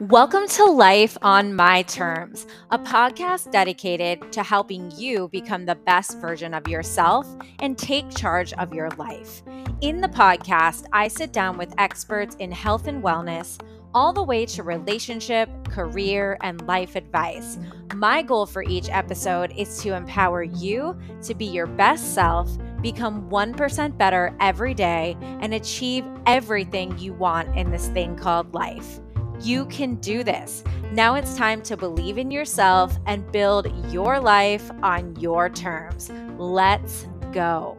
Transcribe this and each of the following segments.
Welcome to Life on My Terms, a podcast dedicated to helping you become the best version of yourself and take charge of your life. In the podcast, I sit down with experts in health and wellness, all the way to relationship, career, and life advice. My goal for each episode is to empower you to be your best self, become 1% better every day, and achieve everything you want in this thing called life. You can do this. Now it's time to believe in yourself and build your life on your terms. Let's go.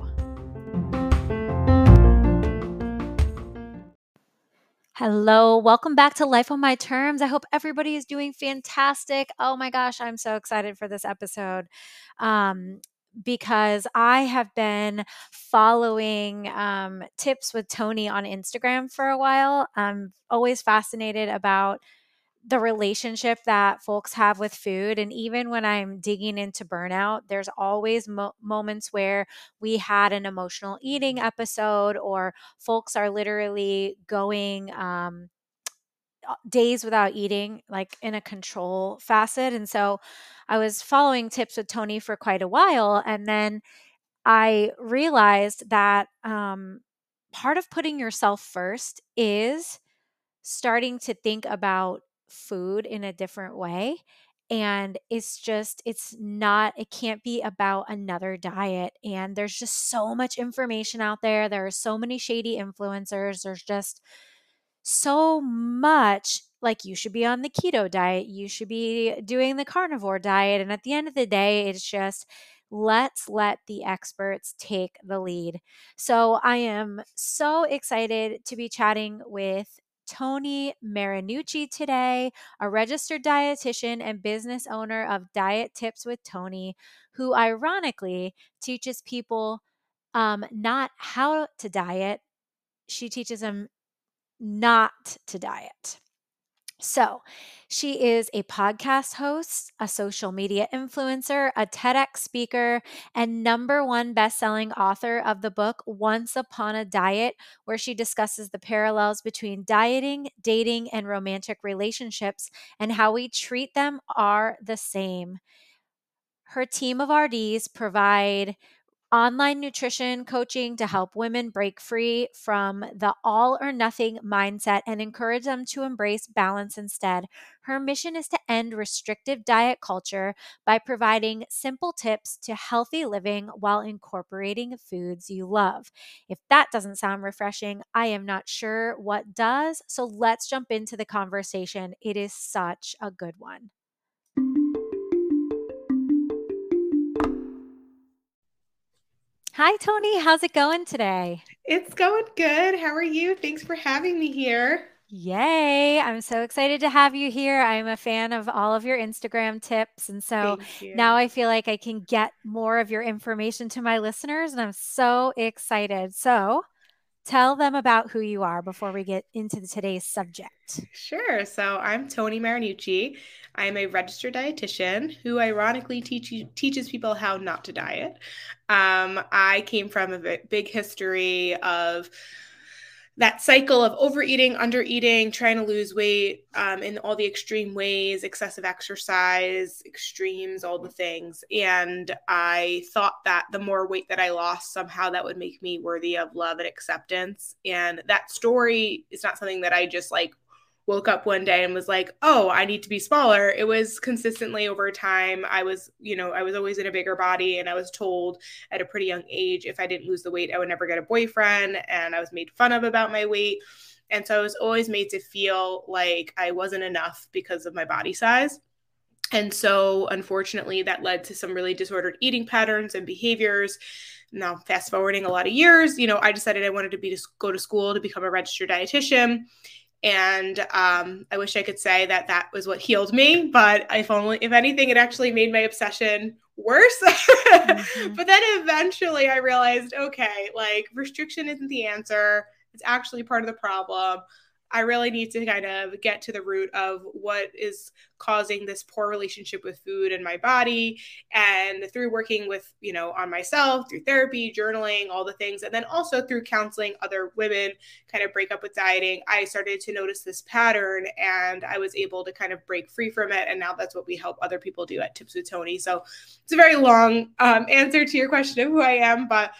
Hello, welcome back to Life on My Terms. I hope everybody is doing fantastic. Oh my gosh, I'm so excited for this episode. Um, because I have been following um, tips with Toni on Instagram for a while. I'm always fascinated about the relationship that folks have with food. And even when I'm digging into burnout, there's always mo- moments where we had an emotional eating episode, or folks are literally going, um, days without eating, like in a control facet. And so I was following tips with Toni for quite a while. And then I realized that um, part of putting yourself first is starting to think about food in a different way. And it's just, it's not, it can't be about another diet. And there's just so much information out there. There are so many shady influencers. There's just, so much like you should be on the keto diet, you should be doing the carnivore diet. And at the end of the day, it's just let's let the experts take the lead. So I am so excited to be chatting with Toni Marinucci today, a registered dietitian and business owner of Diet Tips with Toni, who ironically teaches people um, not how to diet. She teaches them not to diet. So, she is a podcast host, a social media influencer, a TEDx speaker, and number one best-selling author of the book Once Upon a Diet, where she discusses the parallels between dieting, dating, and romantic relationships and how we treat them are the same. Her team of RDs provide online nutrition coaching to help women break free from the all or nothing mindset and encourage them to embrace balance instead. Her mission is to end restrictive diet culture by providing simple tips to healthy living while incorporating foods you love. If that doesn't sound refreshing, I am not sure what does. So let's jump into the conversation. It is such a good one. Hi, Toni. How's it going today? It's going good. How are you? Thanks for having me here. Yay. I'm so excited to have you here. I'm a fan of all of your Instagram tips. And so now I feel like I can get more of your information to my listeners, and I'm so excited. So, Tell them about who you are before we get into today's subject. Sure. So I'm Toni Marinucci. I'm a registered dietitian who ironically teach, teaches people how not to diet. Um, I came from a big history of that cycle of overeating, undereating, trying to lose weight um, in all the extreme ways, excessive exercise, extremes, all the things. And I thought that the more weight that I lost, somehow that would make me worthy of love and acceptance. And that story is not something that I just like woke up one day and was like, oh, I need to be smaller. It was consistently over time. I was, you know, I was always in a bigger body and I was told at a pretty young age if I didn't lose the weight, I would never get a boyfriend. And I was made fun of about my weight. And so I was always made to feel like I wasn't enough because of my body size. And so, unfortunately, that led to some really disordered eating patterns and behaviors. Now, fast forwarding a lot of years, you know, I decided I wanted to be to go to school to become a registered dietitian and um, i wish i could say that that was what healed me but if only if anything it actually made my obsession worse. Mm-hmm. but then eventually i realized okay like restriction isn't the answer. It's actually part of the problem I really need to kind of get to the root of what is causing this poor relationship with food and my body. And through working with, you know, on myself, through therapy, journaling, all the things, and then also through counseling other women kind of break up with dieting, I started to notice this pattern and I was able to kind of break free from it. And now that's what we help other people do at Tips with Toni. So it's a very long um, answer to your question of who I am, but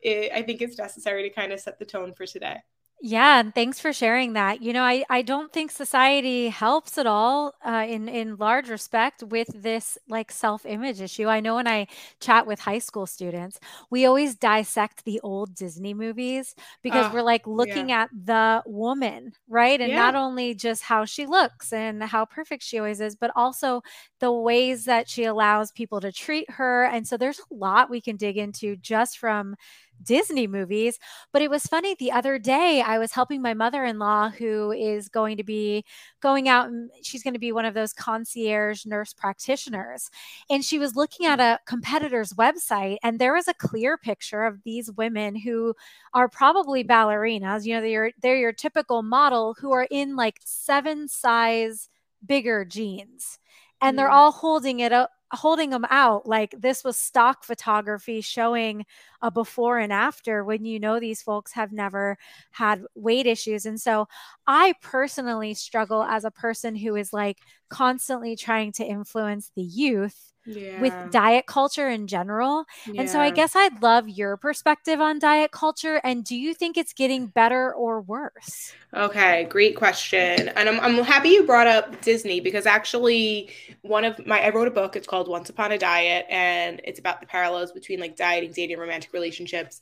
it, I think it's necessary to kind of set the tone for today. Yeah, and thanks for sharing that. You know, I, I don't think society helps at all uh, in in large respect with this like self image issue. I know when I chat with high school students, we always dissect the old Disney movies because uh, we're like looking yeah. at the woman, right? And yeah. not only just how she looks and how perfect she always is, but also the ways that she allows people to treat her. And so there's a lot we can dig into just from Disney movies. But it was funny the other day, I was helping my mother in law, who is going to be going out and she's going to be one of those concierge nurse practitioners. And she was looking at a competitor's website, and there was a clear picture of these women who are probably ballerinas. You know, they're, they're your typical model who are in like seven size bigger jeans and they're mm. all holding it up holding them out like this was stock photography showing a before and after when you know these folks have never had weight issues and so i personally struggle as a person who is like constantly trying to influence the youth yeah. with diet culture in general. Yeah. And so I guess I'd love your perspective on diet culture. And do you think it's getting better or worse? Okay, great question. And I'm, I'm happy you brought up Disney because actually, one of my, I wrote a book, it's called Once Upon a Diet, and it's about the parallels between like dieting, dating, romantic relationships.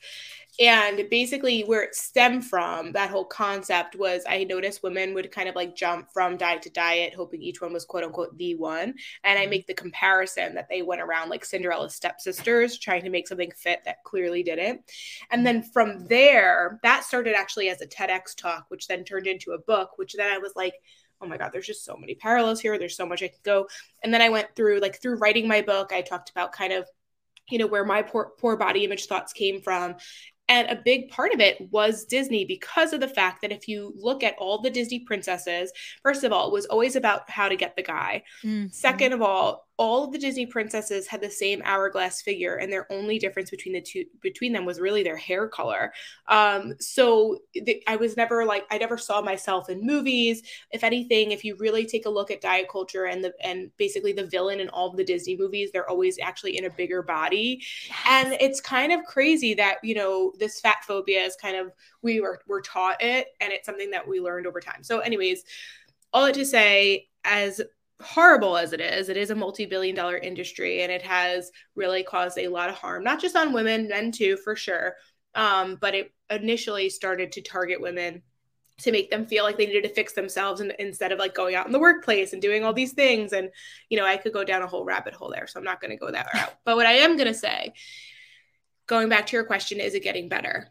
And basically, where it stemmed from, that whole concept was I noticed women would kind of like jump from diet to diet, hoping each one was quote unquote the one. And I mm-hmm. make the comparison that they went around like Cinderella's stepsisters, trying to make something fit that clearly didn't. And then from there, that started actually as a TEDx talk, which then turned into a book, which then I was like, oh my god there's just so many parallels here there's so much i could go and then i went through like through writing my book i talked about kind of you know where my poor, poor body image thoughts came from and a big part of it was Disney because of the fact that if you look at all the Disney princesses, first of all, it was always about how to get the guy. Mm-hmm. Second of all, all of the Disney princesses had the same hourglass figure, and their only difference between the two between them was really their hair color. Um, so the, I was never like I never saw myself in movies. If anything, if you really take a look at diet culture and the and basically the villain in all of the Disney movies, they're always actually in a bigger body, yes. and it's kind of crazy that you know this fat phobia is kind of we were were taught it, and it's something that we learned over time. So, anyways, all that to say as horrible as it is, it is a multi billion dollar industry and it has really caused a lot of harm, not just on women, men too, for sure. Um, but it initially started to target women to make them feel like they needed to fix themselves and, instead of like going out in the workplace and doing all these things. And, you know, I could go down a whole rabbit hole there. So I'm not going to go that route. But what I am going to say, going back to your question, is it getting better?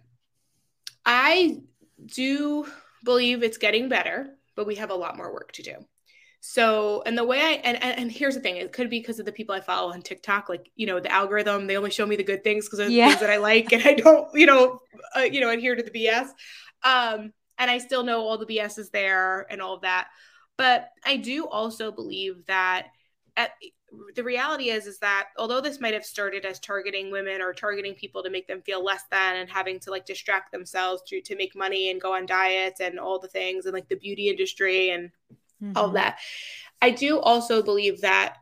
I do believe it's getting better, but we have a lot more work to do. So, and the way I and, and, and here's the thing, it could be because of the people I follow on TikTok, like you know the algorithm. They only show me the good things because of yeah. the things that I like, and I don't, you know, uh, you know, adhere to the BS. Um, and I still know all the BS is there and all of that. But I do also believe that at, the reality is is that although this might have started as targeting women or targeting people to make them feel less than and having to like distract themselves to to make money and go on diets and all the things and like the beauty industry and mm-hmm. all of that. I do also believe that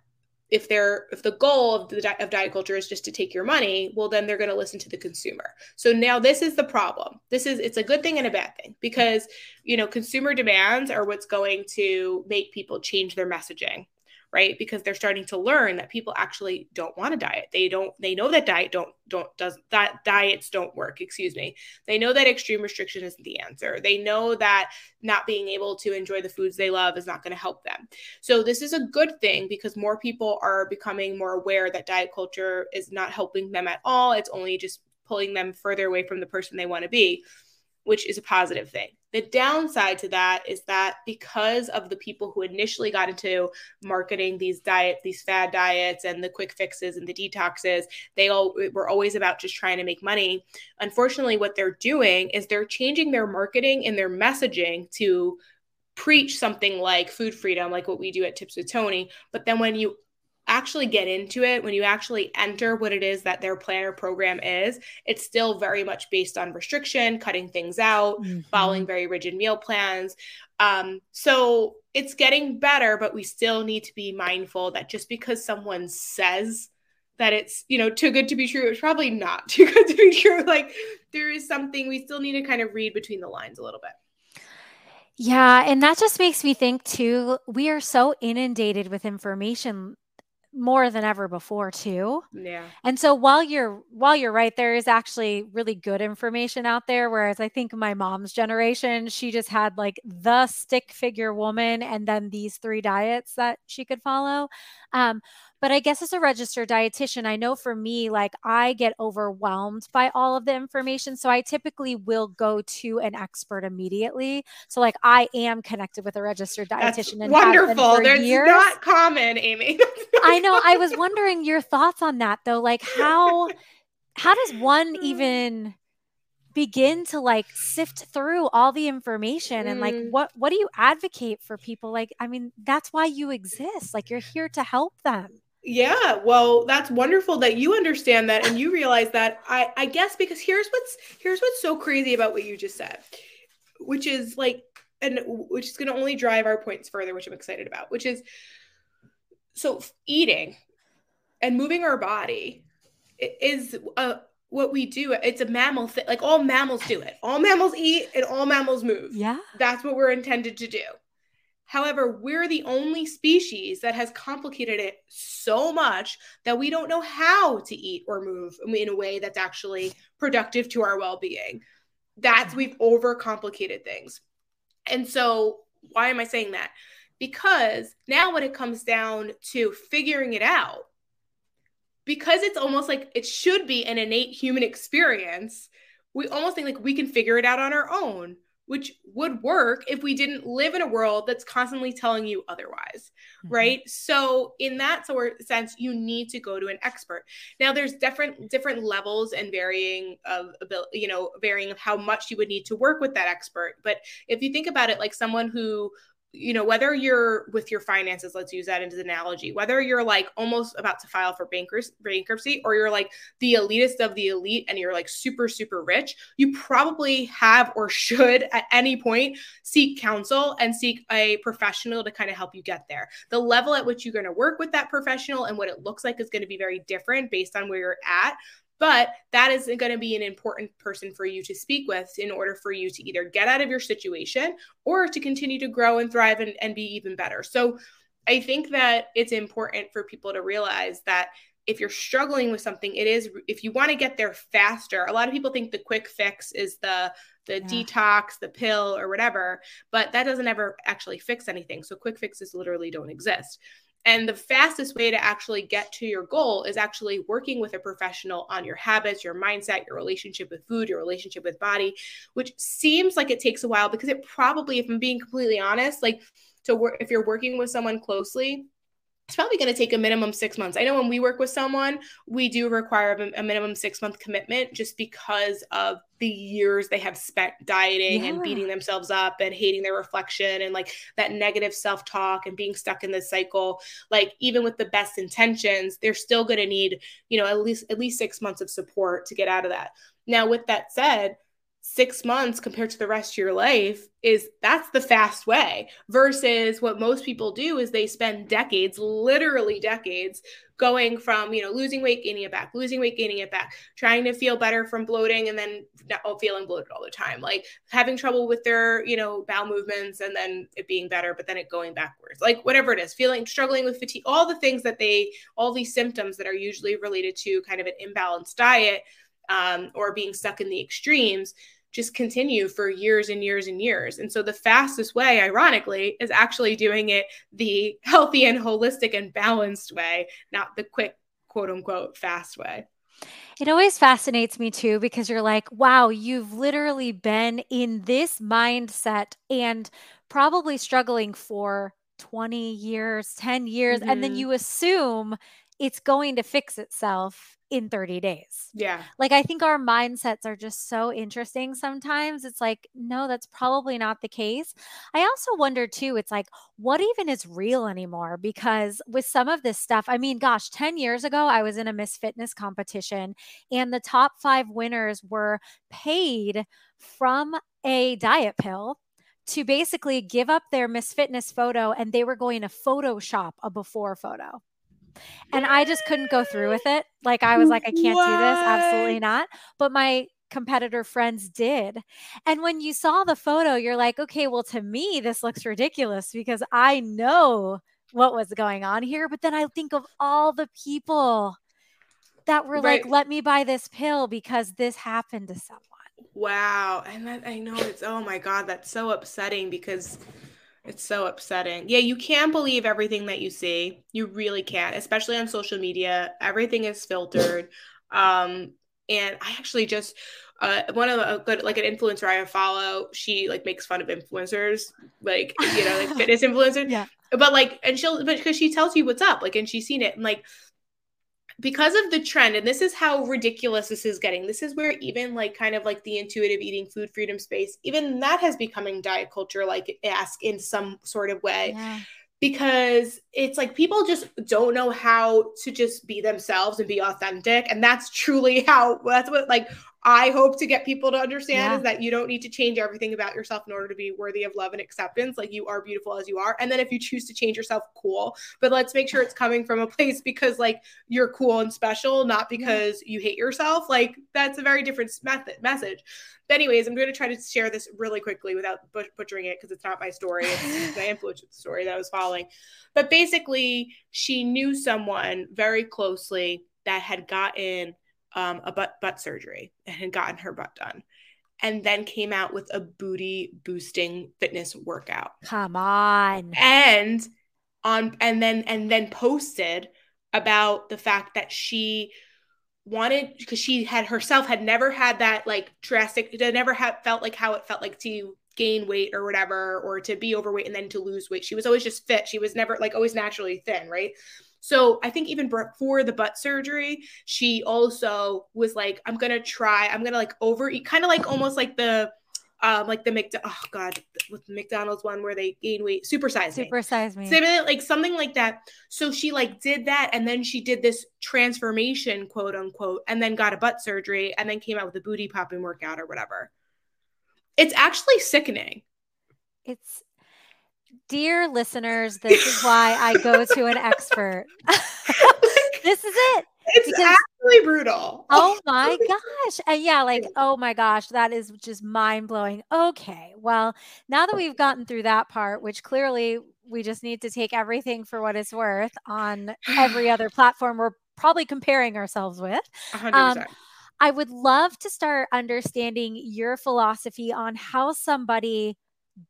if they're if the goal of the of diet culture is just to take your money well then they're going to listen to the consumer so now this is the problem this is it's a good thing and a bad thing because you know consumer demands are what's going to make people change their messaging right? Because they're starting to learn that people actually don't want to diet. They don't they know that diet don't don't does that diets don't work excuse me. They know that extreme restriction isn't the answer. They know that not being able to enjoy the foods they love is not going to help them. So this is a good thing because more people are becoming more aware that diet culture is not helping them at all. It's only just pulling them further away from the person they want to be which is a positive thing the downside to that is that because of the people who initially got into marketing these diet, these fad diets and the quick fixes and the detoxes, they all were always about just trying to make money. Unfortunately, what they're doing is they're changing their marketing and their messaging to preach something like food freedom, like what we do at Tips with Toni. But then when you actually get into it, when you actually enter what it is that their planner program is, it's still very much based on restriction, cutting things out, mm-hmm. following very rigid meal plans. Um, so it's getting better, but we still need to be mindful that just because someone says that it's you know too good to be true it's probably not too good to be true like there is something we still need to kind of read between the lines a little bit yeah, and that just makes me think too, we are so inundated with information more than ever before too. Yeah. And so while you're while you're right there is actually really good information out there whereas I think my mom's generation she just had like the stick figure woman and then these three diets that she could follow. Um but I guess as a registered dietitian, I know for me, like I get overwhelmed by all of the information. So I typically will go to an expert immediately. So like I am connected with a registered dietitian. That's and wonderful. That's years. not common, Amy. I know. I was wondering your thoughts on that though. Like how how does one even begin to like sift through all the information and like mm. what what do you advocate for people like i mean that's why you exist like you're here to help them yeah, well, that's wonderful that you understand that and you realize that. I I guess because here's what's here's what's so crazy about what you just said, which is like and which is going to only drive our points further, which I'm excited about, which is so eating and moving our body is a what we do. It's a mammal thing like all mammals do it. All mammals eat and all mammals move. Yeah. That's what we're intended to do However, we're the only species that has complicated it so much that we don't know how to eat or move in a way that's actually productive to our well being. That's we've overcomplicated things. And so, why am I saying that? Because now, when it comes down to figuring it out, because it's almost like it should be an innate human experience, we almost think like we can figure it out on our own which would work if we didn't live in a world that's constantly telling you otherwise mm-hmm. right? So in that sort of sense you need to go to an expert. Now there's different different levels and varying of ability, you know varying of how much you would need to work with that expert. But if you think about it like someone who you know, whether you're with your finances, let's use that as an analogy, whether you're like almost about to file for bankruptcy or you're like the elitist of the elite and you're like super, super rich, you probably have or should at any point seek counsel and seek a professional to kind of help you get there. The level at which you're going to work with that professional and what it looks like is going to be very different based on where you're at but that is going to be an important person for you to speak with in order for you to either get out of your situation or to continue to grow and thrive and, and be even better. So I think that it's important for people to realize that if you're struggling with something it is if you want to get there faster a lot of people think the quick fix is the the yeah. detox the pill or whatever but that doesn't ever actually fix anything so quick fixes literally don't exist and the fastest way to actually get to your goal is actually working with a professional on your habits, your mindset, your relationship with food, your relationship with body, which seems like it takes a while because it probably, if I'm being completely honest, like to work, if you're working with someone closely, it's probably going to take a minimum six months. I know when we work with someone, we do require a, minimum six month commitment just because of the years they have spent dieting yeah. and beating themselves up and hating their reflection and like that negative self talk and being stuck in the cycle. Like even with the best intentions, they're still going to need, you know, at least at least six months of support to get out of that. Now, with that said, six months compared to the rest of your life is that's the fast way versus what most people do is they spend decades literally decades going from you know losing weight gaining it back losing weight gaining it back trying to feel better from bloating and then not oh, feeling bloated all the time like having trouble with their you know bowel movements and then it being better but then it going backwards like whatever it is feeling struggling with fatigue all the things that they all these symptoms that are usually related to kind of an imbalanced diet um, or being stuck in the extremes just continue for years and years and years. And so the fastest way, ironically, is actually doing it the healthy and holistic and balanced way, not the quick, quote unquote, fast way. It always fascinates me too because you're like, wow, you've literally been in this mindset and probably struggling for 20 years, 10 years, mm-hmm. and then mm-hmm. you assume it's going to fix itself in 30 days. Yeah. Like I think our mindsets are just so interesting sometimes. It's like, no, that's probably not the case. I also wonder too, it's like, what even is real anymore? Because with some of this stuff, I mean, gosh, 10 years ago, I was in a Miss Fitness competition and the top five winners were paid from a diet pill to basically give up their Miss Fitness photo and they were going to Photoshop a before photo. And I just couldn't go through with it. Like I was like, I can't what? do this. Absolutely not. But my competitor friends did. And when you saw the photo, you're like, okay, well, to me, this looks ridiculous because I know what was going on here. But then I think of all the people that were right. like, let me buy this pill because this happened to someone. Wow. And that I know it's oh my God, that's so upsetting because it's so upsetting. Yeah, you can't believe everything that you see. You really can't, especially on social media. Everything is filtered. Um, and I actually just uh, one of a good like an influencer I follow, she like makes fun of influencers, like you know, like fitness influencers. Yeah. But like, and she'll, but because she tells you what's up, like, and she's seen it, and like, because of the trend and this is how ridiculous this is getting this is where even like kind of like the intuitive eating food freedom space even that has becoming diet culture like ask in some sort of way yeah. because it's like people just don't know how to just be themselves and be authentic and that's truly how that's what like I hope to get people to understand yeah. is that you don't need to change everything about yourself in order to be worthy of love and acceptance. Like you are beautiful as you are. And then if you choose to change yourself, cool. But let's make sure it's coming from a place because like you're cool and special, not mm-hmm. because you hate yourself. Like that's a very different method message. But anyways, I'm going to try to share this really quickly without butchering it because it's not my story. It's my influencer story that I was following. But basically, she knew someone very closely that had gotten um, a butt butt surgery and had gotten her butt done and then came out with a booty boosting fitness workout. Come on. And on and then and then posted about the fact that she wanted because she had herself had never had that like drastic never had felt like how it felt like to gain weight or whatever or to be overweight and then to lose weight. She was always just fit. She was never like always naturally thin, right? So I think even before the butt surgery, she also was like, I'm gonna try, I'm gonna like overeat, kind of like almost like the um, like the McDo- oh god, with the McDonald's one where they gain weight, supersize me, supersize me, Same, like something like that. So she like did that, and then she did this transformation, quote unquote, and then got a butt surgery, and then came out with a booty popping workout or whatever. It's actually sickening. It's dear listeners, this is why I go to an expert. this is it. It's because, absolutely brutal. Oh my gosh. And yeah, like, oh my gosh, that is just mind blowing. Okay. Well, now that we've gotten through that part, which clearly we just need to take everything for what it's worth on every other platform we're probably comparing ourselves with. 100%. Um, I would love to start understanding your philosophy on how somebody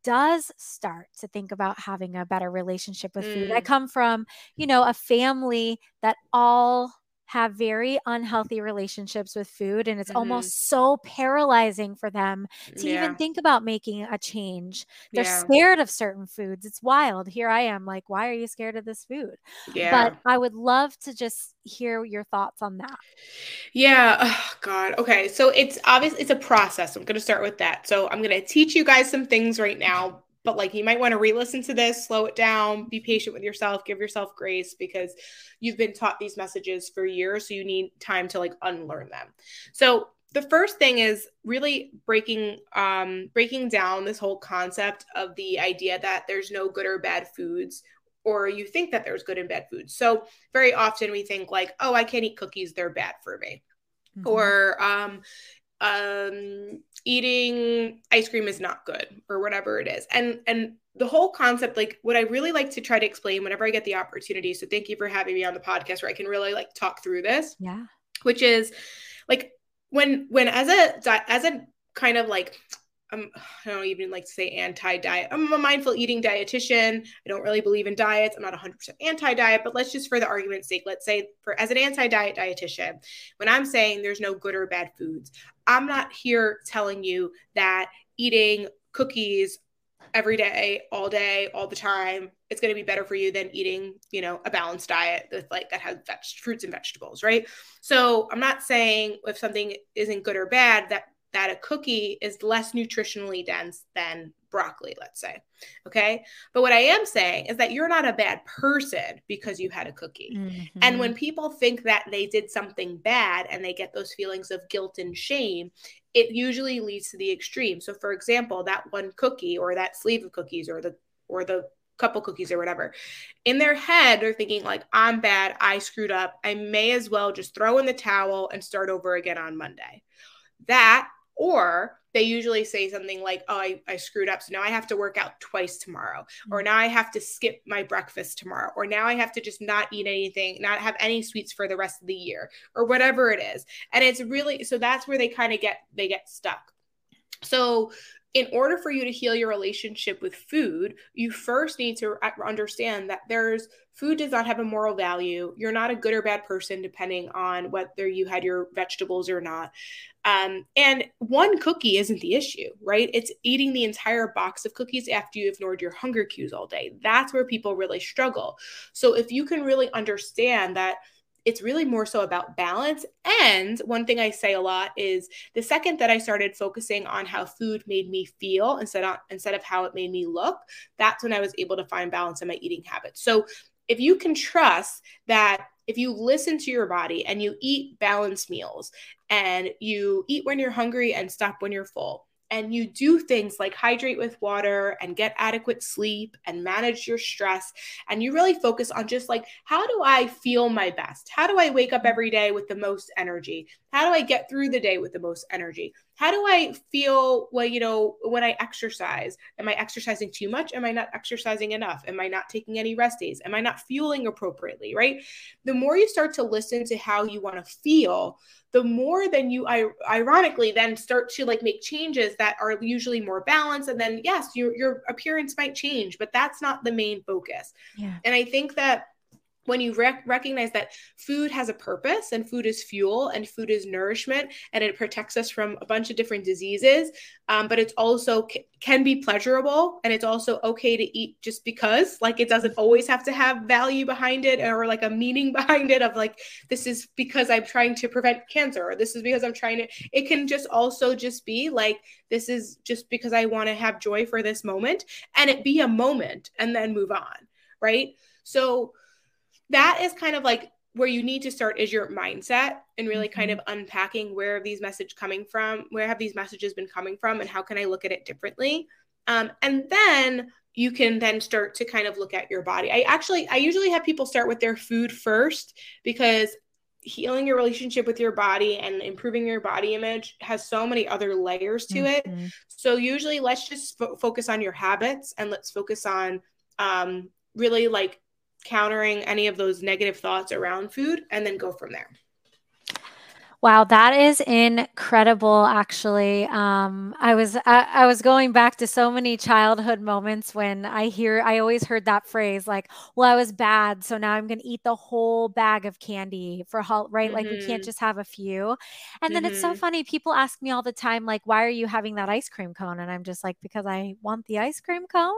does start to think about having a better relationship with food. I mm. come from, you know, a family that all have very unhealthy relationships with food and it's mm-hmm. almost so paralyzing for them to yeah. even think about making a change. They're yeah. scared of certain foods. It's wild. Here i am like why are you scared of this food? Yeah. but i would love to just hear your thoughts on that. Yeah. Oh, god. Okay so it's obvious it's a process. I'm going to start with that. So i'm going to teach you guys some things right now but like you might want to re-listen to this slow it down be patient with yourself give yourself grace because you've been taught these messages for years so you need time to like unlearn them. So the first thing is really breaking um breaking down this whole concept of the idea that there's no good or bad foods or you think that there's good and bad foods. So very often we think like oh i can't eat cookies they're bad for me. Mm-hmm. or um um, eating ice cream is not good or whatever it is. And and the whole concept, like what I really like to try to explain whenever I get the opportunity. So thank you for having me on the podcast where I can really like talk through this. Yeah. Which is like when when as a as a kind of like I'm, I don't even like to say anti diet. I'm a mindful eating dietitian. I don't really believe in diets. I'm not 100% anti diet, but let's just for the argument's sake, let's say for as an anti diet dietitian, when I'm saying there's no good or bad foods, I'm not here telling you that eating cookies every day, all day, all the time. It's going to be better for you than eating, you know, a balanced diet with like that has veg- fruits and vegetables, right? So I'm not saying if something isn't good or bad that that a cookie is less nutritionally dense than broccoli, let's say. Okay. But what I am saying is that you're not a bad person because you had a cookie. Mm-hmm. And when people think that they did something bad and they get those feelings of guilt and shame, it usually leads to the extreme. So for example, that one cookie or that sleeve of cookies or the or the couple cookies or whatever. In their head, they're thinking like I'm bad, I screwed up. I may as well just throw in the towel and start over again on Monday. That or they usually say something like, Oh, I, I screwed up. So now I have to work out twice tomorrow. Or mm. now I have to skip my breakfast tomorrow. Or now I have to just not eat anything, not have any sweets for the rest of the year, or whatever it is. And it's really so that's where they kind of get they get stuck. So in order for you to heal your relationship with food, you first need to uh, understand that there's food does not have a moral value. You're not a good or bad person, depending on whether you had your vegetables or not. Um, and one cookie isn't the issue, right? It's eating the entire box of cookies after you ignored your hunger cues all day. That's where people really struggle. So if you can really understand that it's really more so about balance. And one thing I say a lot is the second that I started focusing on how food made me feel instead of instead of how it made me look, that's when I was able to find balance in my eating habits. So if you can trust that if you listen to your body and you eat balanced meals and you eat when you're hungry and stop when you're full, and you do things like hydrate with water and get adequate sleep and manage your stress and you really focus on just like how do i feel my best? How do i wake up every day with the most energy? How do i get through the day with the most energy how do i feel well you know when i exercise? Am i exercising too much? Am i not exercising enough? Am i not taking any rest days? Am i not fueling appropriately right? The more you start to listen to how you want to feel the more then you ironically then start to like make changes that are usually more balanced and then yes your your appearance might change but that's not the main focus. Yeah. and i think that when you rec- recognize that food has a purpose and food is fuel and food is nourishment and it protects us from a bunch of different diseases um, but it's also c- can be pleasurable and it's also okay to eat just because like it doesn't always have to have value behind it or like a meaning behind it of like this is because i'm trying to prevent cancer or this is because i'm trying to it can just also just be like this is just because i want to have joy for this moment and it be a moment and then move on right? So that is kind of like where you need to start is your mindset and really mm-hmm. kind of unpacking where these messages coming from where have these messages been coming from and how can i look at it differently um, and then you can then start to kind of look at your body i actually i usually have people start with their food first because healing your relationship with your body and improving your body image has so many other layers to mm-hmm. it so usually let's just fo- focus on your habits and let's focus on um, really like countering any of those negative thoughts around food and then go from there. Wow, that is incredible. Actually, um, I was I, I, was going back to so many childhood moments when I hear I always heard that phrase like, "Well, I was bad, so now I'm going to eat the whole bag of candy for right? Mm-hmm. Like we can't just have a few." And then mm-hmm. it's so mm-hmm. funny. People ask me all the time, like, "Why are you having that ice cream cone?" And I'm just like, "Because I want the ice cream cone."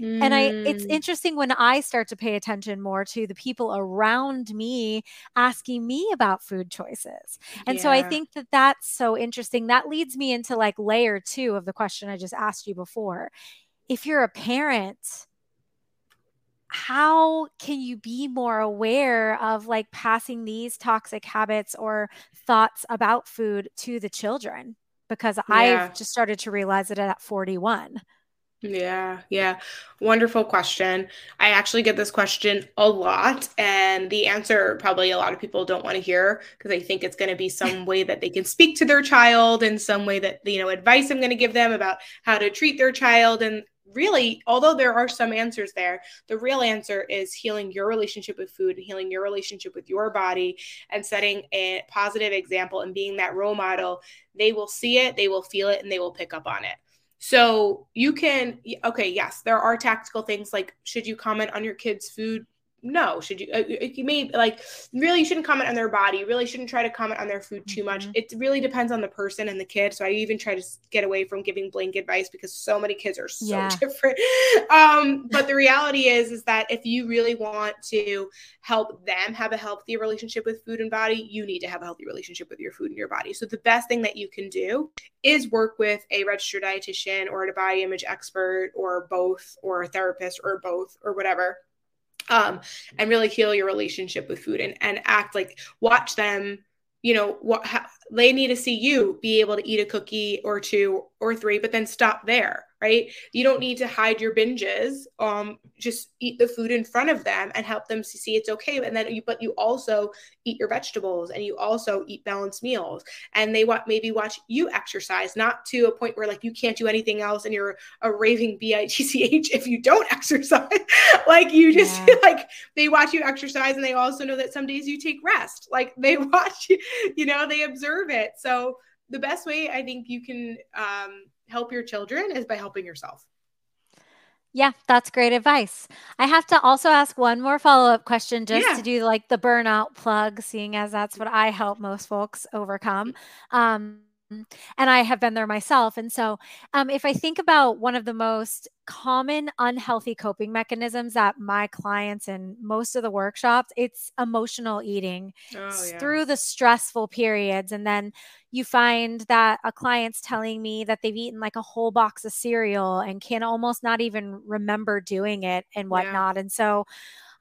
Mm. And I it's mm. interesting when I start to pay attention more to the people around me asking me about food choices. And yeah. so I think that that's so interesting. That leads me into like layer 2 of the question I just asked you before. If you're a parent, how can you be more aware of like passing these toxic habits or thoughts about food to the children? Because yeah. I've just started to realize it at 41. Yeah, yeah. Wonderful question. I actually get this question a lot, and the answer probably a lot of people don't want to hear because I think it's going to be some way that they can speak to their child in some way that, you know, advice I'm going to give them about how to treat their child. And really, although there are some answers there, the real answer is healing your relationship with food and healing your relationship with your body and setting a positive example and being that role model. They will see it, they will feel it, and they will pick up on it. So you can, okay, yes, there are tactical things like should you comment on your kids' food no should you uh, uh, you may like really you shouldn't comment on their body you really shouldn't try to comment on their food too much mm-hmm. it really depends on the person and the kid so i even try to get away from giving blank advice because so many kids are so yeah. different um but the reality is is that if you really want to help them have a healthy relationship with food and body you need to have a healthy relationship with your food and your body so the best thing that you can do is work with a registered dietitian or a body image expert or both or a therapist or both or whatever um, and really heal your relationship with food and, and act like watch them you know what how, they need to see you be able to eat a cookie or two or three but then stop there right? You don't need to hide your binges. Um, just eat the food in front of them and help them see it's okay. And then you, but you also eat your vegetables and you also eat balanced meals. And they want maybe watch you exercise, not to a point where like you can't do anything else and you're a raving bitch if you don't exercise. like you just yeah. like they watch you exercise and they also know that some days you take rest. Like they watch you, you know, they observe it. So the best way I think you can um, help your children is by helping yourself. Yeah, that's great advice. I have to also ask one more follow up question just yeah. to do like the burnout plug, seeing as that's what I help most folks overcome. Um, and I have been there myself. And so, um, if I think about one of the most common unhealthy coping mechanisms that my clients and most of the workshops, it's emotional eating oh, yeah. through the stressful periods. And then you find that a client's telling me that they've eaten like a whole box of cereal and can almost not even remember doing it and whatnot. Yeah. And so,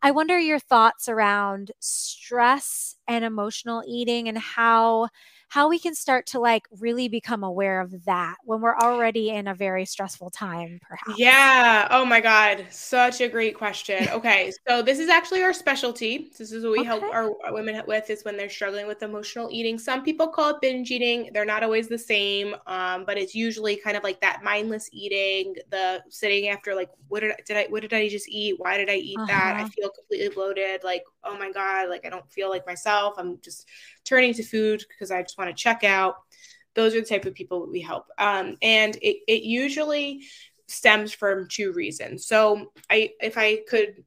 I wonder your thoughts around stress and emotional eating and how how we can start to like really become aware of that when we're already in a very stressful time, perhaps. Yeah. Oh my God. Such a great question. Okay. so this is actually our specialty. This is what we okay. help our, our women with is when they're struggling with emotional eating. Some people call it binge eating. They're not always the same. Um, but it's usually kind of like that mindless eating, the sitting after like, what did I, did I, what did I just eat? Why did I eat uh-huh. that? I uh-huh. feel completely bloated. Like, oh my God, like I don't feel like myself. I'm just turning to food because I just want to check out. Those are the type of people we help. Um, and it, it usually stems from two reasons. So I if I could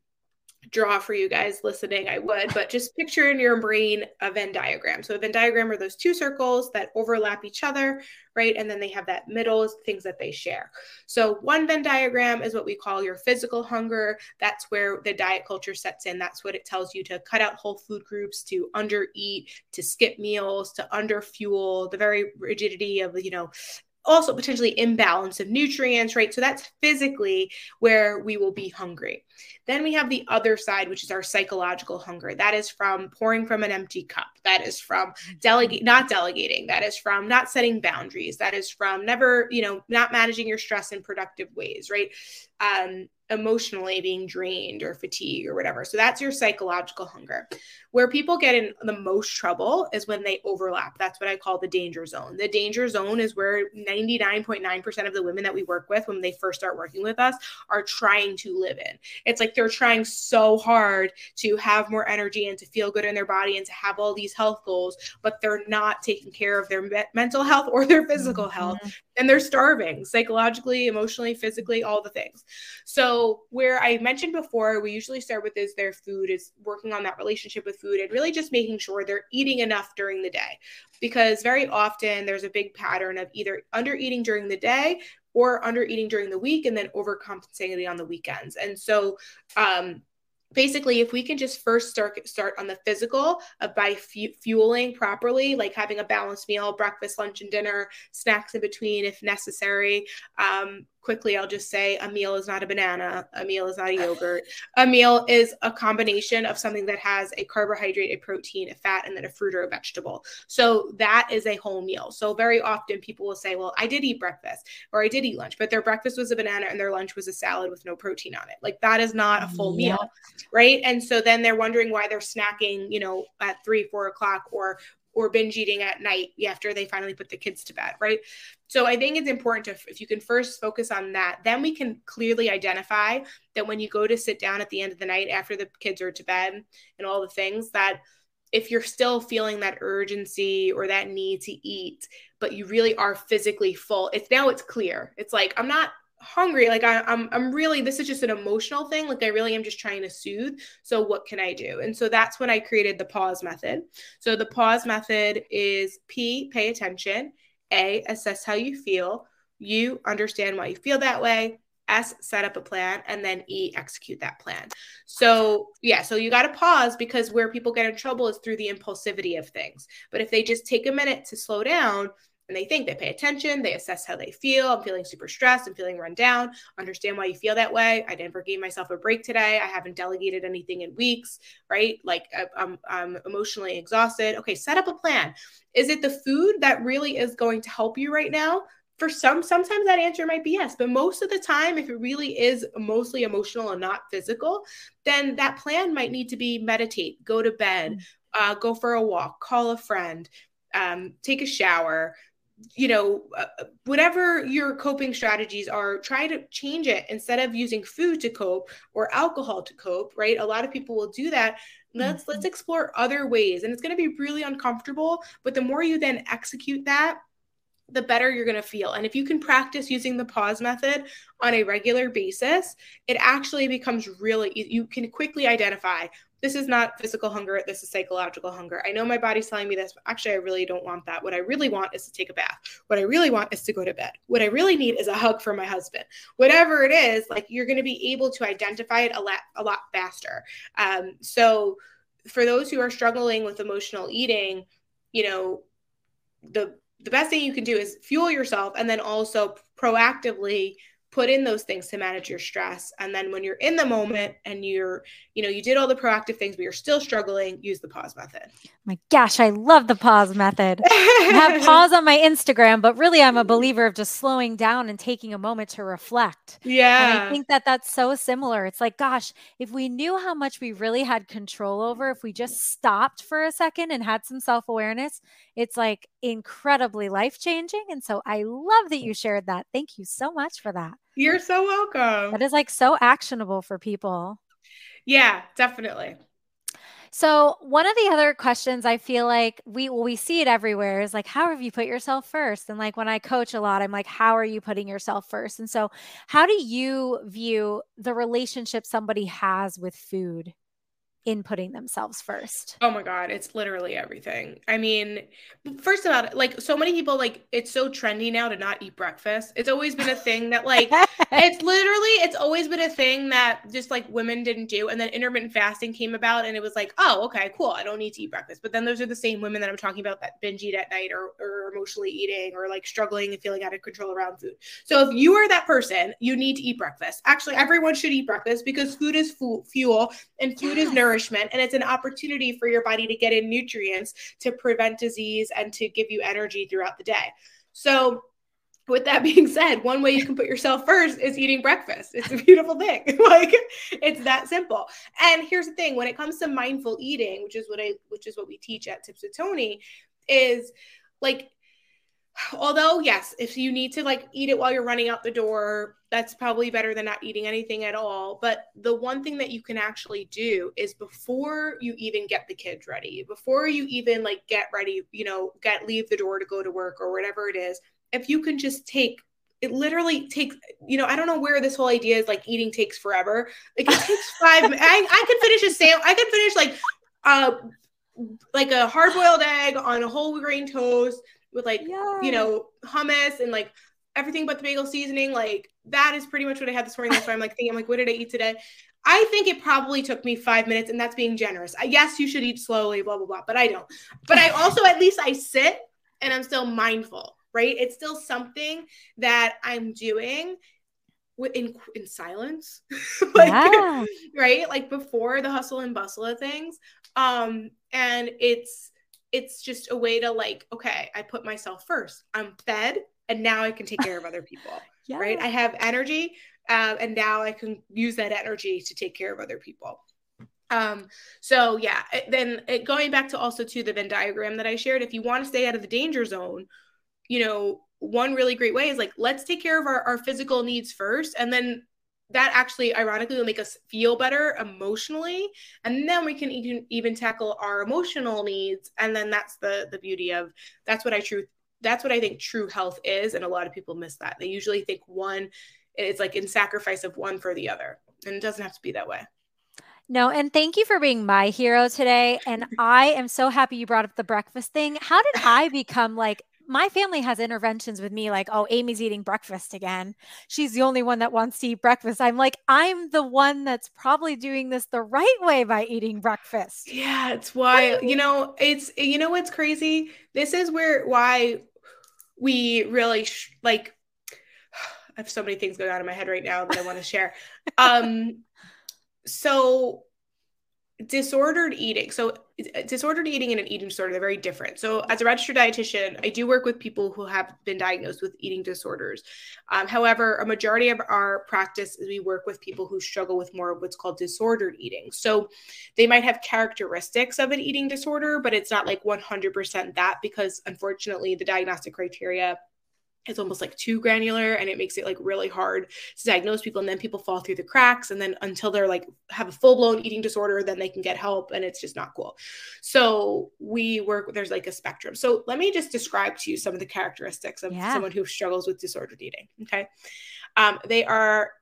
draw for you guys listening, I would, but just picture in your brain a Venn diagram. So a Venn diagram are those two circles that overlap each other, right? And then they have that middle things that they share. So one Venn diagram is what we call your physical hunger. That's where the diet culture sets in. That's what it tells you to cut out whole food groups, to undereat, to skip meals, to underfuel, the very rigidity of, you know, also potentially imbalance of nutrients, right? So that's physically where we will be hungry. Then we have the other side, which is our psychological hunger. That is from pouring from an empty cup. That is from delegate, not delegating. That is from not setting boundaries. That is from never, you know, not managing your stress in productive ways, right? Um, emotionally being drained or fatigue or whatever. So that's your psychological hunger. Where people get in the most trouble is when they overlap. That's what I call the danger zone. The danger zone is where 99.9% of the women that we work with when they first start working with us are trying to live in. It's like they're trying so hard to have more energy and to feel good in their body and to have all these health goals, but they're not taking care of their me- mental health or their physical mm-hmm. health. And they're starving psychologically, emotionally, physically, all the things. So, where I mentioned before, we usually start with is their food, is working on that relationship with food and really just making sure they're eating enough during the day. Because very often there's a big pattern of either under eating during the day or under eating during the week and then overcompensating on the weekends. And so, um, basically if we can just first start start on the physical of by fu- fueling properly like having a balanced meal breakfast lunch and dinner snacks in between if necessary um, quickly i'll just say a meal is not a banana a meal is not a yogurt. A meal is a combination of something that has a carbohydrate a protein a fat and then a fruit or a vegetable. So that is a whole meal. So very often people will say well i did eat breakfast or i did eat lunch but their breakfast was a banana and their lunch was a salad with no protein on it. Like that is not a full yeah. meal right? And so then they're wondering why they're snacking you know at three four o'clock or or binge eating at night after they finally put the kids to bed, right? So I think it's important to, if you can first focus on that, then we can clearly identify that when you go to sit down at the end of the night after the kids are to bed and all the things that if you're still feeling that urgency or that need to eat, but you really are physically full, it's now it's clear. It's like, I'm not hungry. Like I, I'm, I'm really this is just an emotional thing. Like i really am just trying to soothe. So what can i do? And so that's when i created the pause method. So the pause method is p pay attention. A assess how you feel. U understand why you feel that way. S, set up a plan, and then E, execute that plan. So, yeah, so you got to pause because where people get in trouble is through the impulsivity of things. But if they just take a minute to slow down, and they think they pay attention they assess how they feel. I'm feeling super stressed i'm feeling run down. Understand why you feel that way. I never gave myself a break today. I haven't delegated anything in weeks right? Like I'm, I'm emotionally exhausted. Okay set up a plan. Is it the food that really is going to help you right now? For some sometimes that answer might be yes but most of the time if it really is mostly emotional and not physical then that plan might need to be meditate go to bed mm. uh, go for a walk call a friend um, take a shower you know, uh, whatever your coping strategies are, try to change it instead of using food to cope or alcohol to cope, right? A lot of people will do that. Let's mm-hmm. let's explore other ways and it's going to be really uncomfortable, but the more you then execute that, the better you're going to feel. And if you can practice using the pause method on a regular basis, it actually becomes really you can quickly identify this is not physical hunger. This is psychological hunger. I know my body's telling me this, but actually, I really don't want that. What I really want is to take a bath. What I really want is to go to bed. What I really need is a hug from my husband. Whatever it is, like you're going to be able to identify it a lot, a lot faster. Um, so, for those who are struggling with emotional eating, you know, the the best thing you can do is fuel yourself and then also proactively put in those things to manage your stress. And then when you're in the moment and you're you know you did all the proactive things but you're still struggling use the pause method. My gosh i love the pause method. I have pause on my instagram but really i'm a believer of just slowing down and taking a moment to reflect. Yeah and i think that that's so similar. It's like gosh if we knew how much we really had control over if we just stopped for a second and had some self-awareness it's like incredibly life-changing. And so i love that you shared that. Thank you so much for that you're so welcome. That is like so actionable for people. Yeah, definitely. So one of the other questions I feel like we well, we see it everywhere is like how have you put yourself first? And like when I coach a lot, I'm like, how are you putting yourself first? And so how do you view the relationship somebody has with food? In putting themselves first. Oh my god, it's literally everything. I mean, first of all, like so many people like it's so trendy now to not eat breakfast. It's always been a thing that like it's literally it's always been a thing that just like women didn't do and then intermittent fasting came about and it was like, "Oh, okay, cool. I don't need to eat breakfast." But then those are the same women that I'm talking about that binge eat at night or or emotionally eating or like struggling and feeling out of control around food. So if you are that person, you need to eat breakfast. Actually, everyone should eat breakfast because food is fu- fuel and food is nourishment nourishment and it's an opportunity for your body to get in nutrients to prevent disease and to give you energy throughout the day. So with that being said, one way you can put yourself first is eating breakfast. It's a beautiful thing. like it's that simple. And here's the thing, when it comes to mindful eating, which is what I which is what we teach at Tips with Toni, is like although yes if you need to like eat it while you're running out the door that's probably better than not eating anything at all. But the one thing that you can actually do is before you even get the kids ready before you even like get ready you know get leave the door to go to work or whatever it is if you can just take it literally takes you know i don't know where this whole idea is like eating takes forever. Like it takes five I, I could finish a sandwich i could finish like uh like a hard-boiled egg on a whole grain toast with like you know hummus and like everything but the bagel seasoning. Like that is pretty much what I had this morning. That's why I'm like thinking, I'm like, what did I eat today? I think it probably took me five minutes, and that's being generous. I guess you should eat slowly, blah blah blah, but I don't. But I also at least I sit and I'm still mindful, right? It's still something that I'm doing in in silence, like yeah. right, like before the hustle and bustle of things. Um, and it's it's just a way to like, okay, I put myself first. I'm fed and now I can take care of other people. yeah. Right. I have energy uh, and now I can use that energy to take care of other people. Um, so yeah, then it, going back to also to the Venn diagram that I shared, if you want to stay out of the danger zone, you know, one really great way is like, let's take care of our, our physical needs first. And then that actually ironically will make us feel better emotionally and then we can even even tackle our emotional needs and then that's the the beauty of that's what i truth that's what i think true health is and a lot of people miss that they usually think one it's like in sacrifice of one for the other. And it doesn't have to be that way. No, and thank you for being my hero today. And I am so happy you brought up the breakfast thing. How did I become like my family has interventions with me like, oh, Amy's eating breakfast again. She's the only one that wants to eat breakfast. I'm like, I'm the one that's probably doing this the right way by eating breakfast. Yeah, it's why, you know, it's, you know, what's crazy? This is where, why we really sh- like, I have so many things going on in my head right now that I want to share. Um, so disordered eating. So disordered eating and an eating disorder, they're very different. So as a registered dietitian, I do work with people who have been diagnosed with eating disorders. Um, however, a majority of our practice is we work with people who struggle with more of what's called disordered eating. So they might have characteristics of an eating disorder, but it's not like 100% that because unfortunately the diagnostic criteria it's almost like too granular and it makes it like really hard to diagnose people and then people fall through the cracks and then until they're like have a full-blown eating disorder then they can get help and it's just not cool. So we work there's like a spectrum. So let me just describe to you some of the characteristics of yeah. someone who struggles with disordered eating okay? Um, they are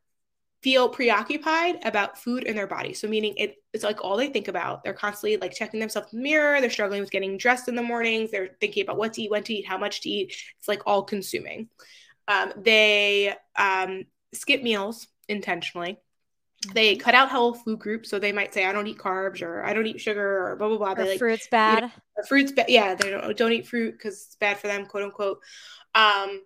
feel preoccupied about food in their body. So meaning it, it's like all they think about. They're constantly like checking themselves in the mirror. They're struggling with getting dressed in the mornings. They're thinking about what to eat, when to eat, how much to eat. It's like all consuming. Um, they um, skip meals intentionally. They cut out whole food groups. So they might say, I don't eat carbs or I don't eat sugar or blah, blah, blah. Or they, like, fruit's bad. You know, fruit's bad. Yeah. They don't, don't eat fruit because it's bad for them, quote unquote. Um,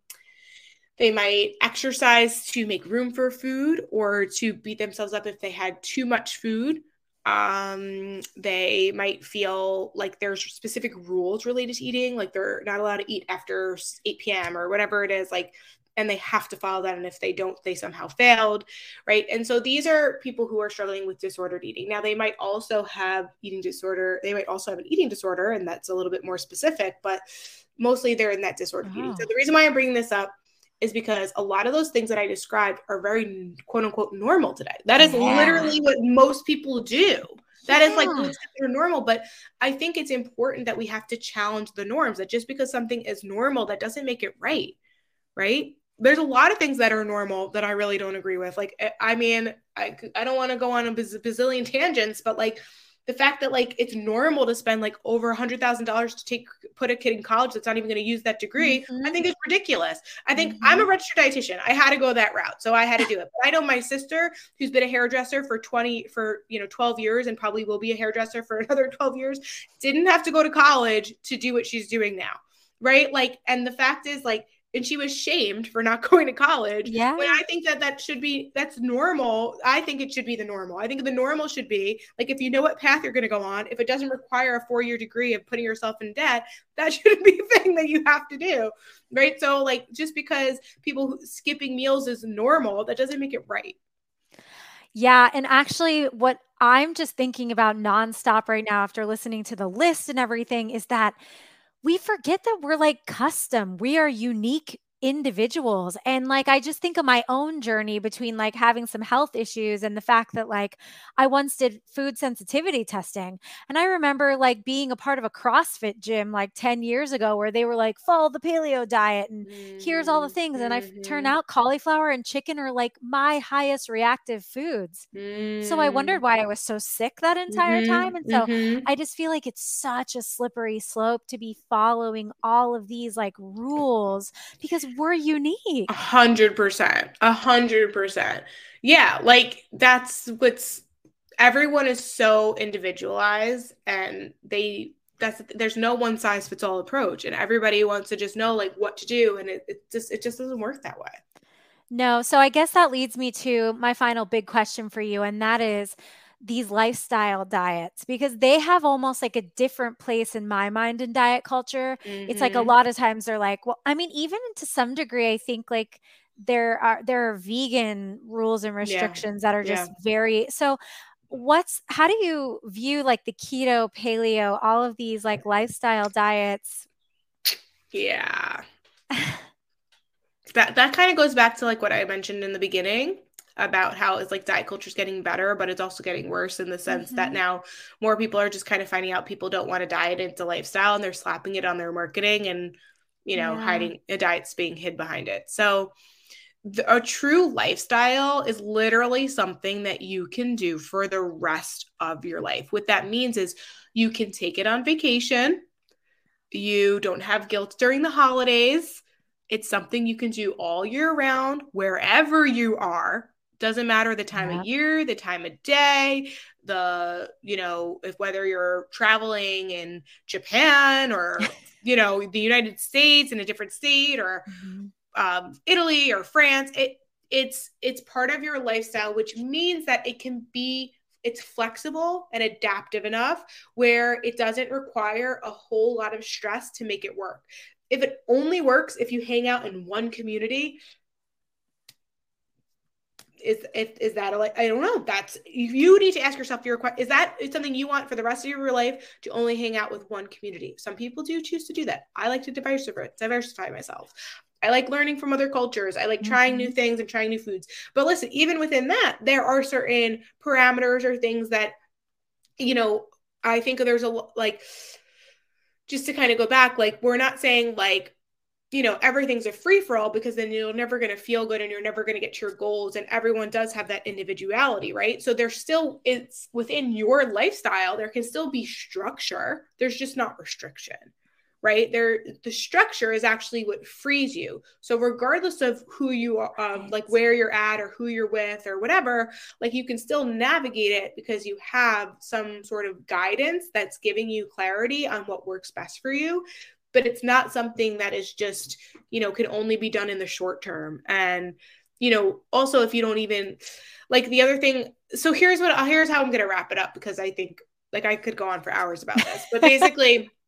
they might exercise to make room for food or to beat themselves up if they had too much food. Um, they might feel like there's specific rules related to eating, like they're not allowed to eat after 8 p.m. or whatever it is, like, and they have to follow that. And if they don't, they somehow failed, right? And so these are people who are struggling with disordered eating. Now, they might also have eating disorder, they might also have an eating disorder, and that's a little bit more specific, but mostly they're in that disordered oh. eating. So the reason why I'm bringing this up is because a lot of those things that I described are very quote unquote normal today. That is yeah. literally what most people do. That yeah. is like normal. But I think it's important that we have to challenge the norms that just because something is normal, that doesn't make it right. Right. There's a lot of things that are normal that I really don't agree with. Like, eh, I mean, I, I don't want to go on a bazillion tangents, but like, the fact that like it's normal to spend like over a hundred thousand dollars to take put a kid in college that's not even going to use that degree mm-hmm. i think is ridiculous i think mm-hmm. i'm a registered dietitian i had to go that route so i had to do it but i know my sister who's been a hairdresser for 20 for you know 12 years and probably will be a hairdresser for another 12 years didn't have to go to college to do what she's doing now right like and the fact is like and she was shamed for not going to college. Yeah. But I think that that should be that's normal. I think it should be the normal. I think the normal should be like if you know what path you're going to go on, if it doesn't require a four year degree of putting yourself in debt, that shouldn't be a thing that you have to do, right? So like just because people skipping meals is normal, that doesn't make it right. Yeah, and actually, what I'm just thinking about nonstop right now after listening to the list and everything is that we forget that we're like custom. We are unique individuals and like i just think of my own journey between like having some health issues and the fact that like i once did food sensitivity testing and i remember like being a part of a crossfit gym like 10 years ago where they were like follow the paleo diet and mm-hmm. here's all the mm-hmm, things and i turn mm-hmm. out cauliflower and chicken are like my highest reactive foods mm-hmm. so i wondered mm. why i was so sick that entire mm-hmm. time and so mm-hmm. i just feel like it's such a slippery slope to be following all of these like rules because we're unique. A hundred percent. A hundred percent. Yeah, like that's what's everyone is so individualized and they that's there's no one size fits all approach and everybody wants to just know like what to do and it, it just it just doesn't work that way no so i guess that leads me to my final big question for you and that is these lifestyle diets because they have almost like a different place in my mind in diet culture. Mm-hmm. It's like a mm-hmm. lot of times they're like, well, I mean, even to some degree, I think like there are there are vegan rules and restrictions yeah. that are just yeah. very so what's how do you view like the keto paleo all of these like lifestyle diets yeah that that kind of goes back to like what i mentioned in the beginning about how it's like diet culture is getting better, but it's also getting worse in the sense mm-hmm. that now more people are just kind of finding out people don't want to diet into lifestyle and they're slapping it on their marketing and you know yeah. hiding a diet's being hid behind it. So a true lifestyle is literally something that you can do for the rest of your life. What that means is you can take it on vacation. You don't have guilt during the holidays. It's something you can do all year round, wherever you are. Doesn't matter the time yeah. of year, the time of day, the, you know, if whether you're traveling in Japan or, you know, the United States in a different state or mm-hmm um, Italy or France. It it's it's part of your lifestyle, which means that it can be it's flexible and adaptive enough where it doesn't require a whole lot of stress to make it work. If it only works if you hang out in one community, is if is that a, like I don't know. That's you need to ask yourself your question. Is that something you want for the rest of your life to only hang out with one community? Some people do choose to do that. I like to diversify diversify myself. I like learning from other cultures. I like trying mm-hmm. new things and trying new foods. But listen, even within that, there are certain parameters or things that, you know, I think there's a like, just to kind of go back, like, we're not saying like, you know, everything's a free for all because then you're never going to feel good and you're never going to get to your goals. And everyone does have that individuality, right? So there's still, it's within your lifestyle, there can still be structure. There's just not restriction right there the structure is actually what frees you so regardless of who you are um, like where you're at or who you're with or whatever like you can still navigate it because you have some sort of guidance that's giving you clarity on what works best for you but it's not something that is just you know can only be done in the short term and you know also if you don't even like the other thing so here's what here's how i'm going to wrap it up because i think like i could go on for hours about this but basically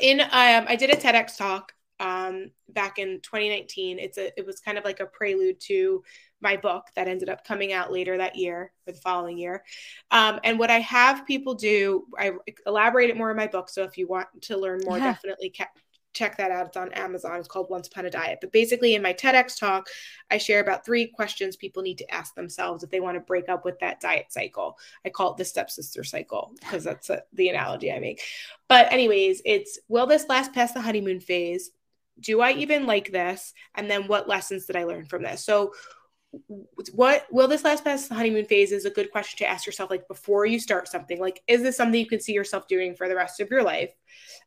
in um, I did a TEDx talk um, back in 2019. It's a it was kind of like a prelude to my book that ended up coming out later that year or the following year. Um, and what I have people do, I elaborate it more in my book. So if you want to learn more, yeah. definitely ca- check that out. It's on Amazon. It's called Once Upon a Diet. But basically, in my TEDx talk, I share about three questions people need to ask themselves if they want to break up with that diet cycle. I call it the stepsister cycle because that's a, the analogy I make. But, anyways, it's will this last past the honeymoon phase? Do I even like this? And then what lessons did I learn from this? So, what will this last past the honeymoon phase is a good question to ask yourself like before you start something like is this something you can see yourself doing for the rest of your life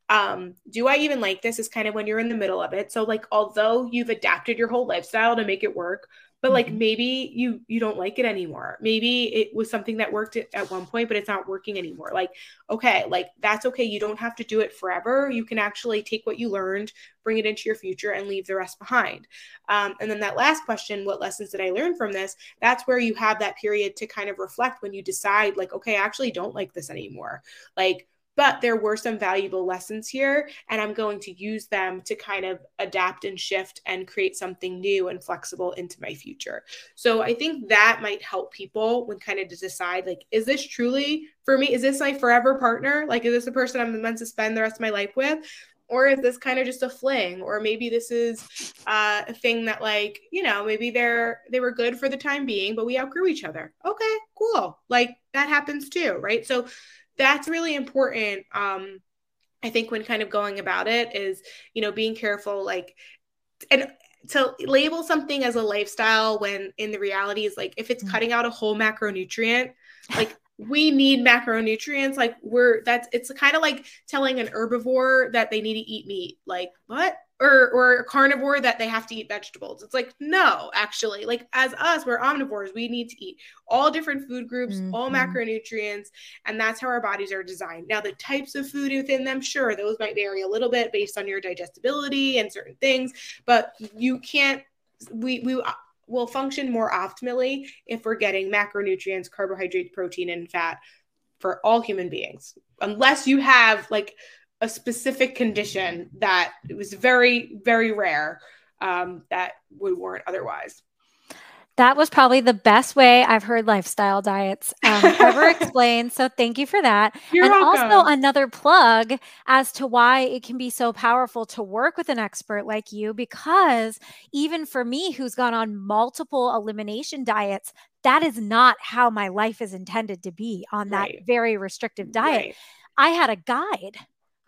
um do i even like this is kind of when you're in the middle of it. So like although you've adapted your whole lifestyle to make it work but like mm-hmm. maybe you you don't like it anymore. Maybe it was something that worked at one point but it's not working anymore. Like okay like that's okay. You don't have to do it forever. You can actually take what you learned bring it into your future and leave the rest behind. Um, and then that last question what lessons did i learn from this? That's where you have that period to kind of reflect when you decide like okay i actually don't like this anymore. Like but there were some valuable lessons here, and I'm going to use them to kind of adapt and shift and create something new and flexible into my future. So I think that might help people when kind of to decide like, is this truly for me? Is this my forever partner? Like, is this a person I'm meant to spend the rest of my life with? or is this kind of just a fling or maybe this is uh, a thing that like you know maybe they're they were good for the time being but we outgrew each other okay cool like that happens too right so that's really important um i think when kind of going about it is you know being careful like and to label something as a lifestyle when in the reality is like if it's mm. cutting out a whole macronutrient like we need macronutrients like we're that's it's kind of like telling an herbivore that they need to eat meat like what or or a carnivore that they have to eat vegetables. It's like no, actually, like as us, we're omnivores. We need to eat all different food groups, mm-hmm. all macronutrients, and that's how our bodies are designed. Now, the types of food within them, sure, those might vary a little bit based on your digestibility and certain things, but you can't. We we will function more optimally if we're getting macronutrients, carbohydrates, protein, and fat for all human beings, unless you have like a specific condition that it was very, very rare um, that would warrant otherwise. That was probably the best way I've heard lifestyle diets um, ever explained. So thank you for that. You're and welcome. also another plug as to why it can be so powerful to work with an expert like you, because even for me, who's gone on multiple elimination diets, that is not how my life is intended to be on that right. very restrictive diet. Right. I had a guide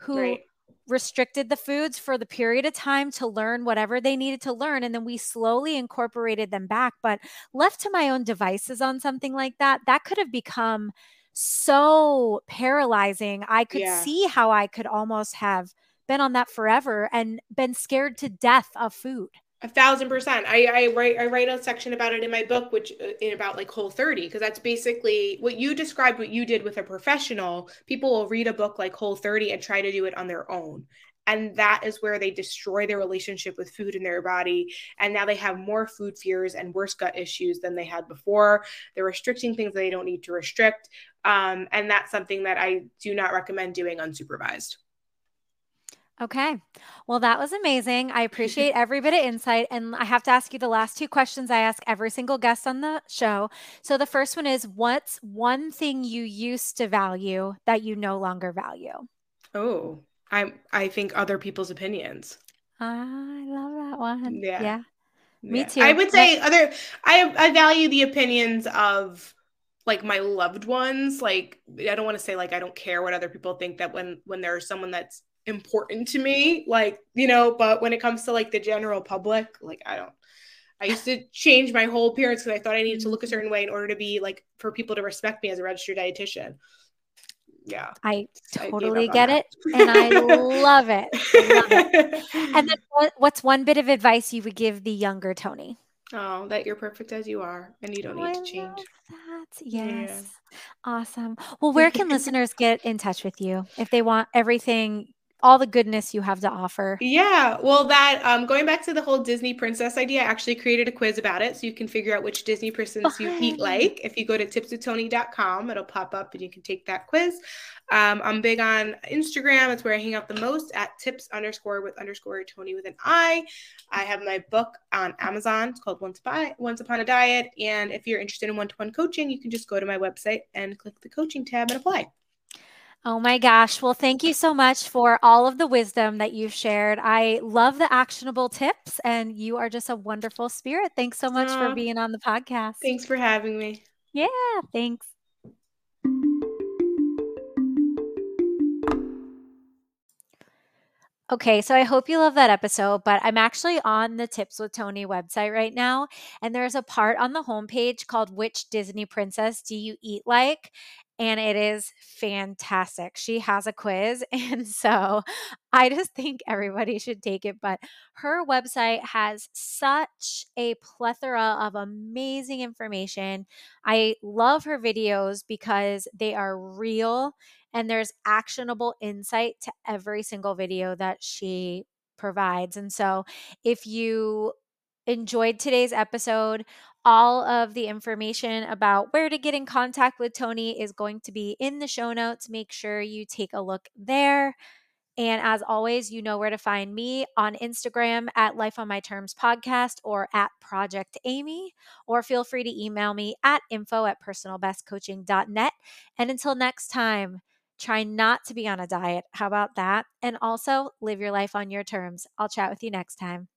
who right. restricted the foods for the period of time to learn whatever they needed to learn. And then we slowly incorporated them back. But left to my own devices on something like that, that could have become so paralyzing. I could Yeah. see how I could almost have been on that forever and been scared to death of food. A thousand percent. I, I write I write a section about it in my book, which uh, in about like Whole 30, because that's basically what you described. What you did with a professional, people will read a book like Whole 30 and try to do it on their own, and that is where they destroy their relationship with food in their body, and now they have more food fears and worse gut issues than they had before. They're restricting things that they don't need to restrict, um, and that's something that I do not recommend doing unsupervised. Okay. Well, that was amazing. I appreciate every bit of insight. And I have to ask you the last two questions I ask every single guest on the show. So the first one is What's one thing you used to value that you no longer value? Oh, I I think other people's opinions. I love that one. Yeah. Yeah. Me too. I would say other I I value the opinions of like my loved ones. Like I don't want to say like I don't care what other people think that when when there's someone that's important to me, like, you know, but when it comes to like the general public, like I don't I used to change my whole appearance because I thought I needed to look a mm. certain way in order to be like for people to respect me as a registered dietitian. Yeah. I I totally on get it. And I love it. I love it. And then what, what's one bit of advice you would give the younger Toni? oh, that you're perfect as you are and you don't Oh, need I to change. that. Yeah. Yes. Awesome. Well, where can listeners get in touch with you if they want everything, all the goodness you have to offer? Yeah, well, that um, going back to the whole Disney princess idea, I actually created a quiz about it, so you can figure out which Disney princess you eat like. If you go to tipswithtoni.com, it'll pop up and you can take that quiz. Um, I'm big on Instagram; it's where I hang out the most at tips underscore with underscore Toni with an I. I have my book on Amazon. It's called Once Upon Once Upon a Diet, and if you're interested in one-to-one coaching, you can just go to my website and click the coaching tab and apply. Oh my gosh. Well, thank you so much for all of the wisdom that you've shared. I love the actionable tips, and you are just a wonderful spirit. Thanks so much for being on the podcast. Thanks for having me. Yeah, thanks. Okay, so I hope you love that episode, but I'm actually on the Tips with Toni website right now, and there's a part on the homepage called Which Disney Princess Do You Eat Like? And it is fantastic. She has a quiz, and so I just think everybody should take it. But her website has such a plethora of amazing information. I love her videos because they are real and there's actionable insight to every single video that she provides. And so, if you enjoyed today's episode, all of the information about where to get in contact with Toni is going to be in the show notes. Make sure you take a look there. And as always, you know where to find me on Instagram at Life on My Terms podcast or at Project Amy, or feel free to email me at info at personalbestcoaching.net. And until next time, try not to be on a diet. How about that? And also live your life on your terms. I'll chat with you next time.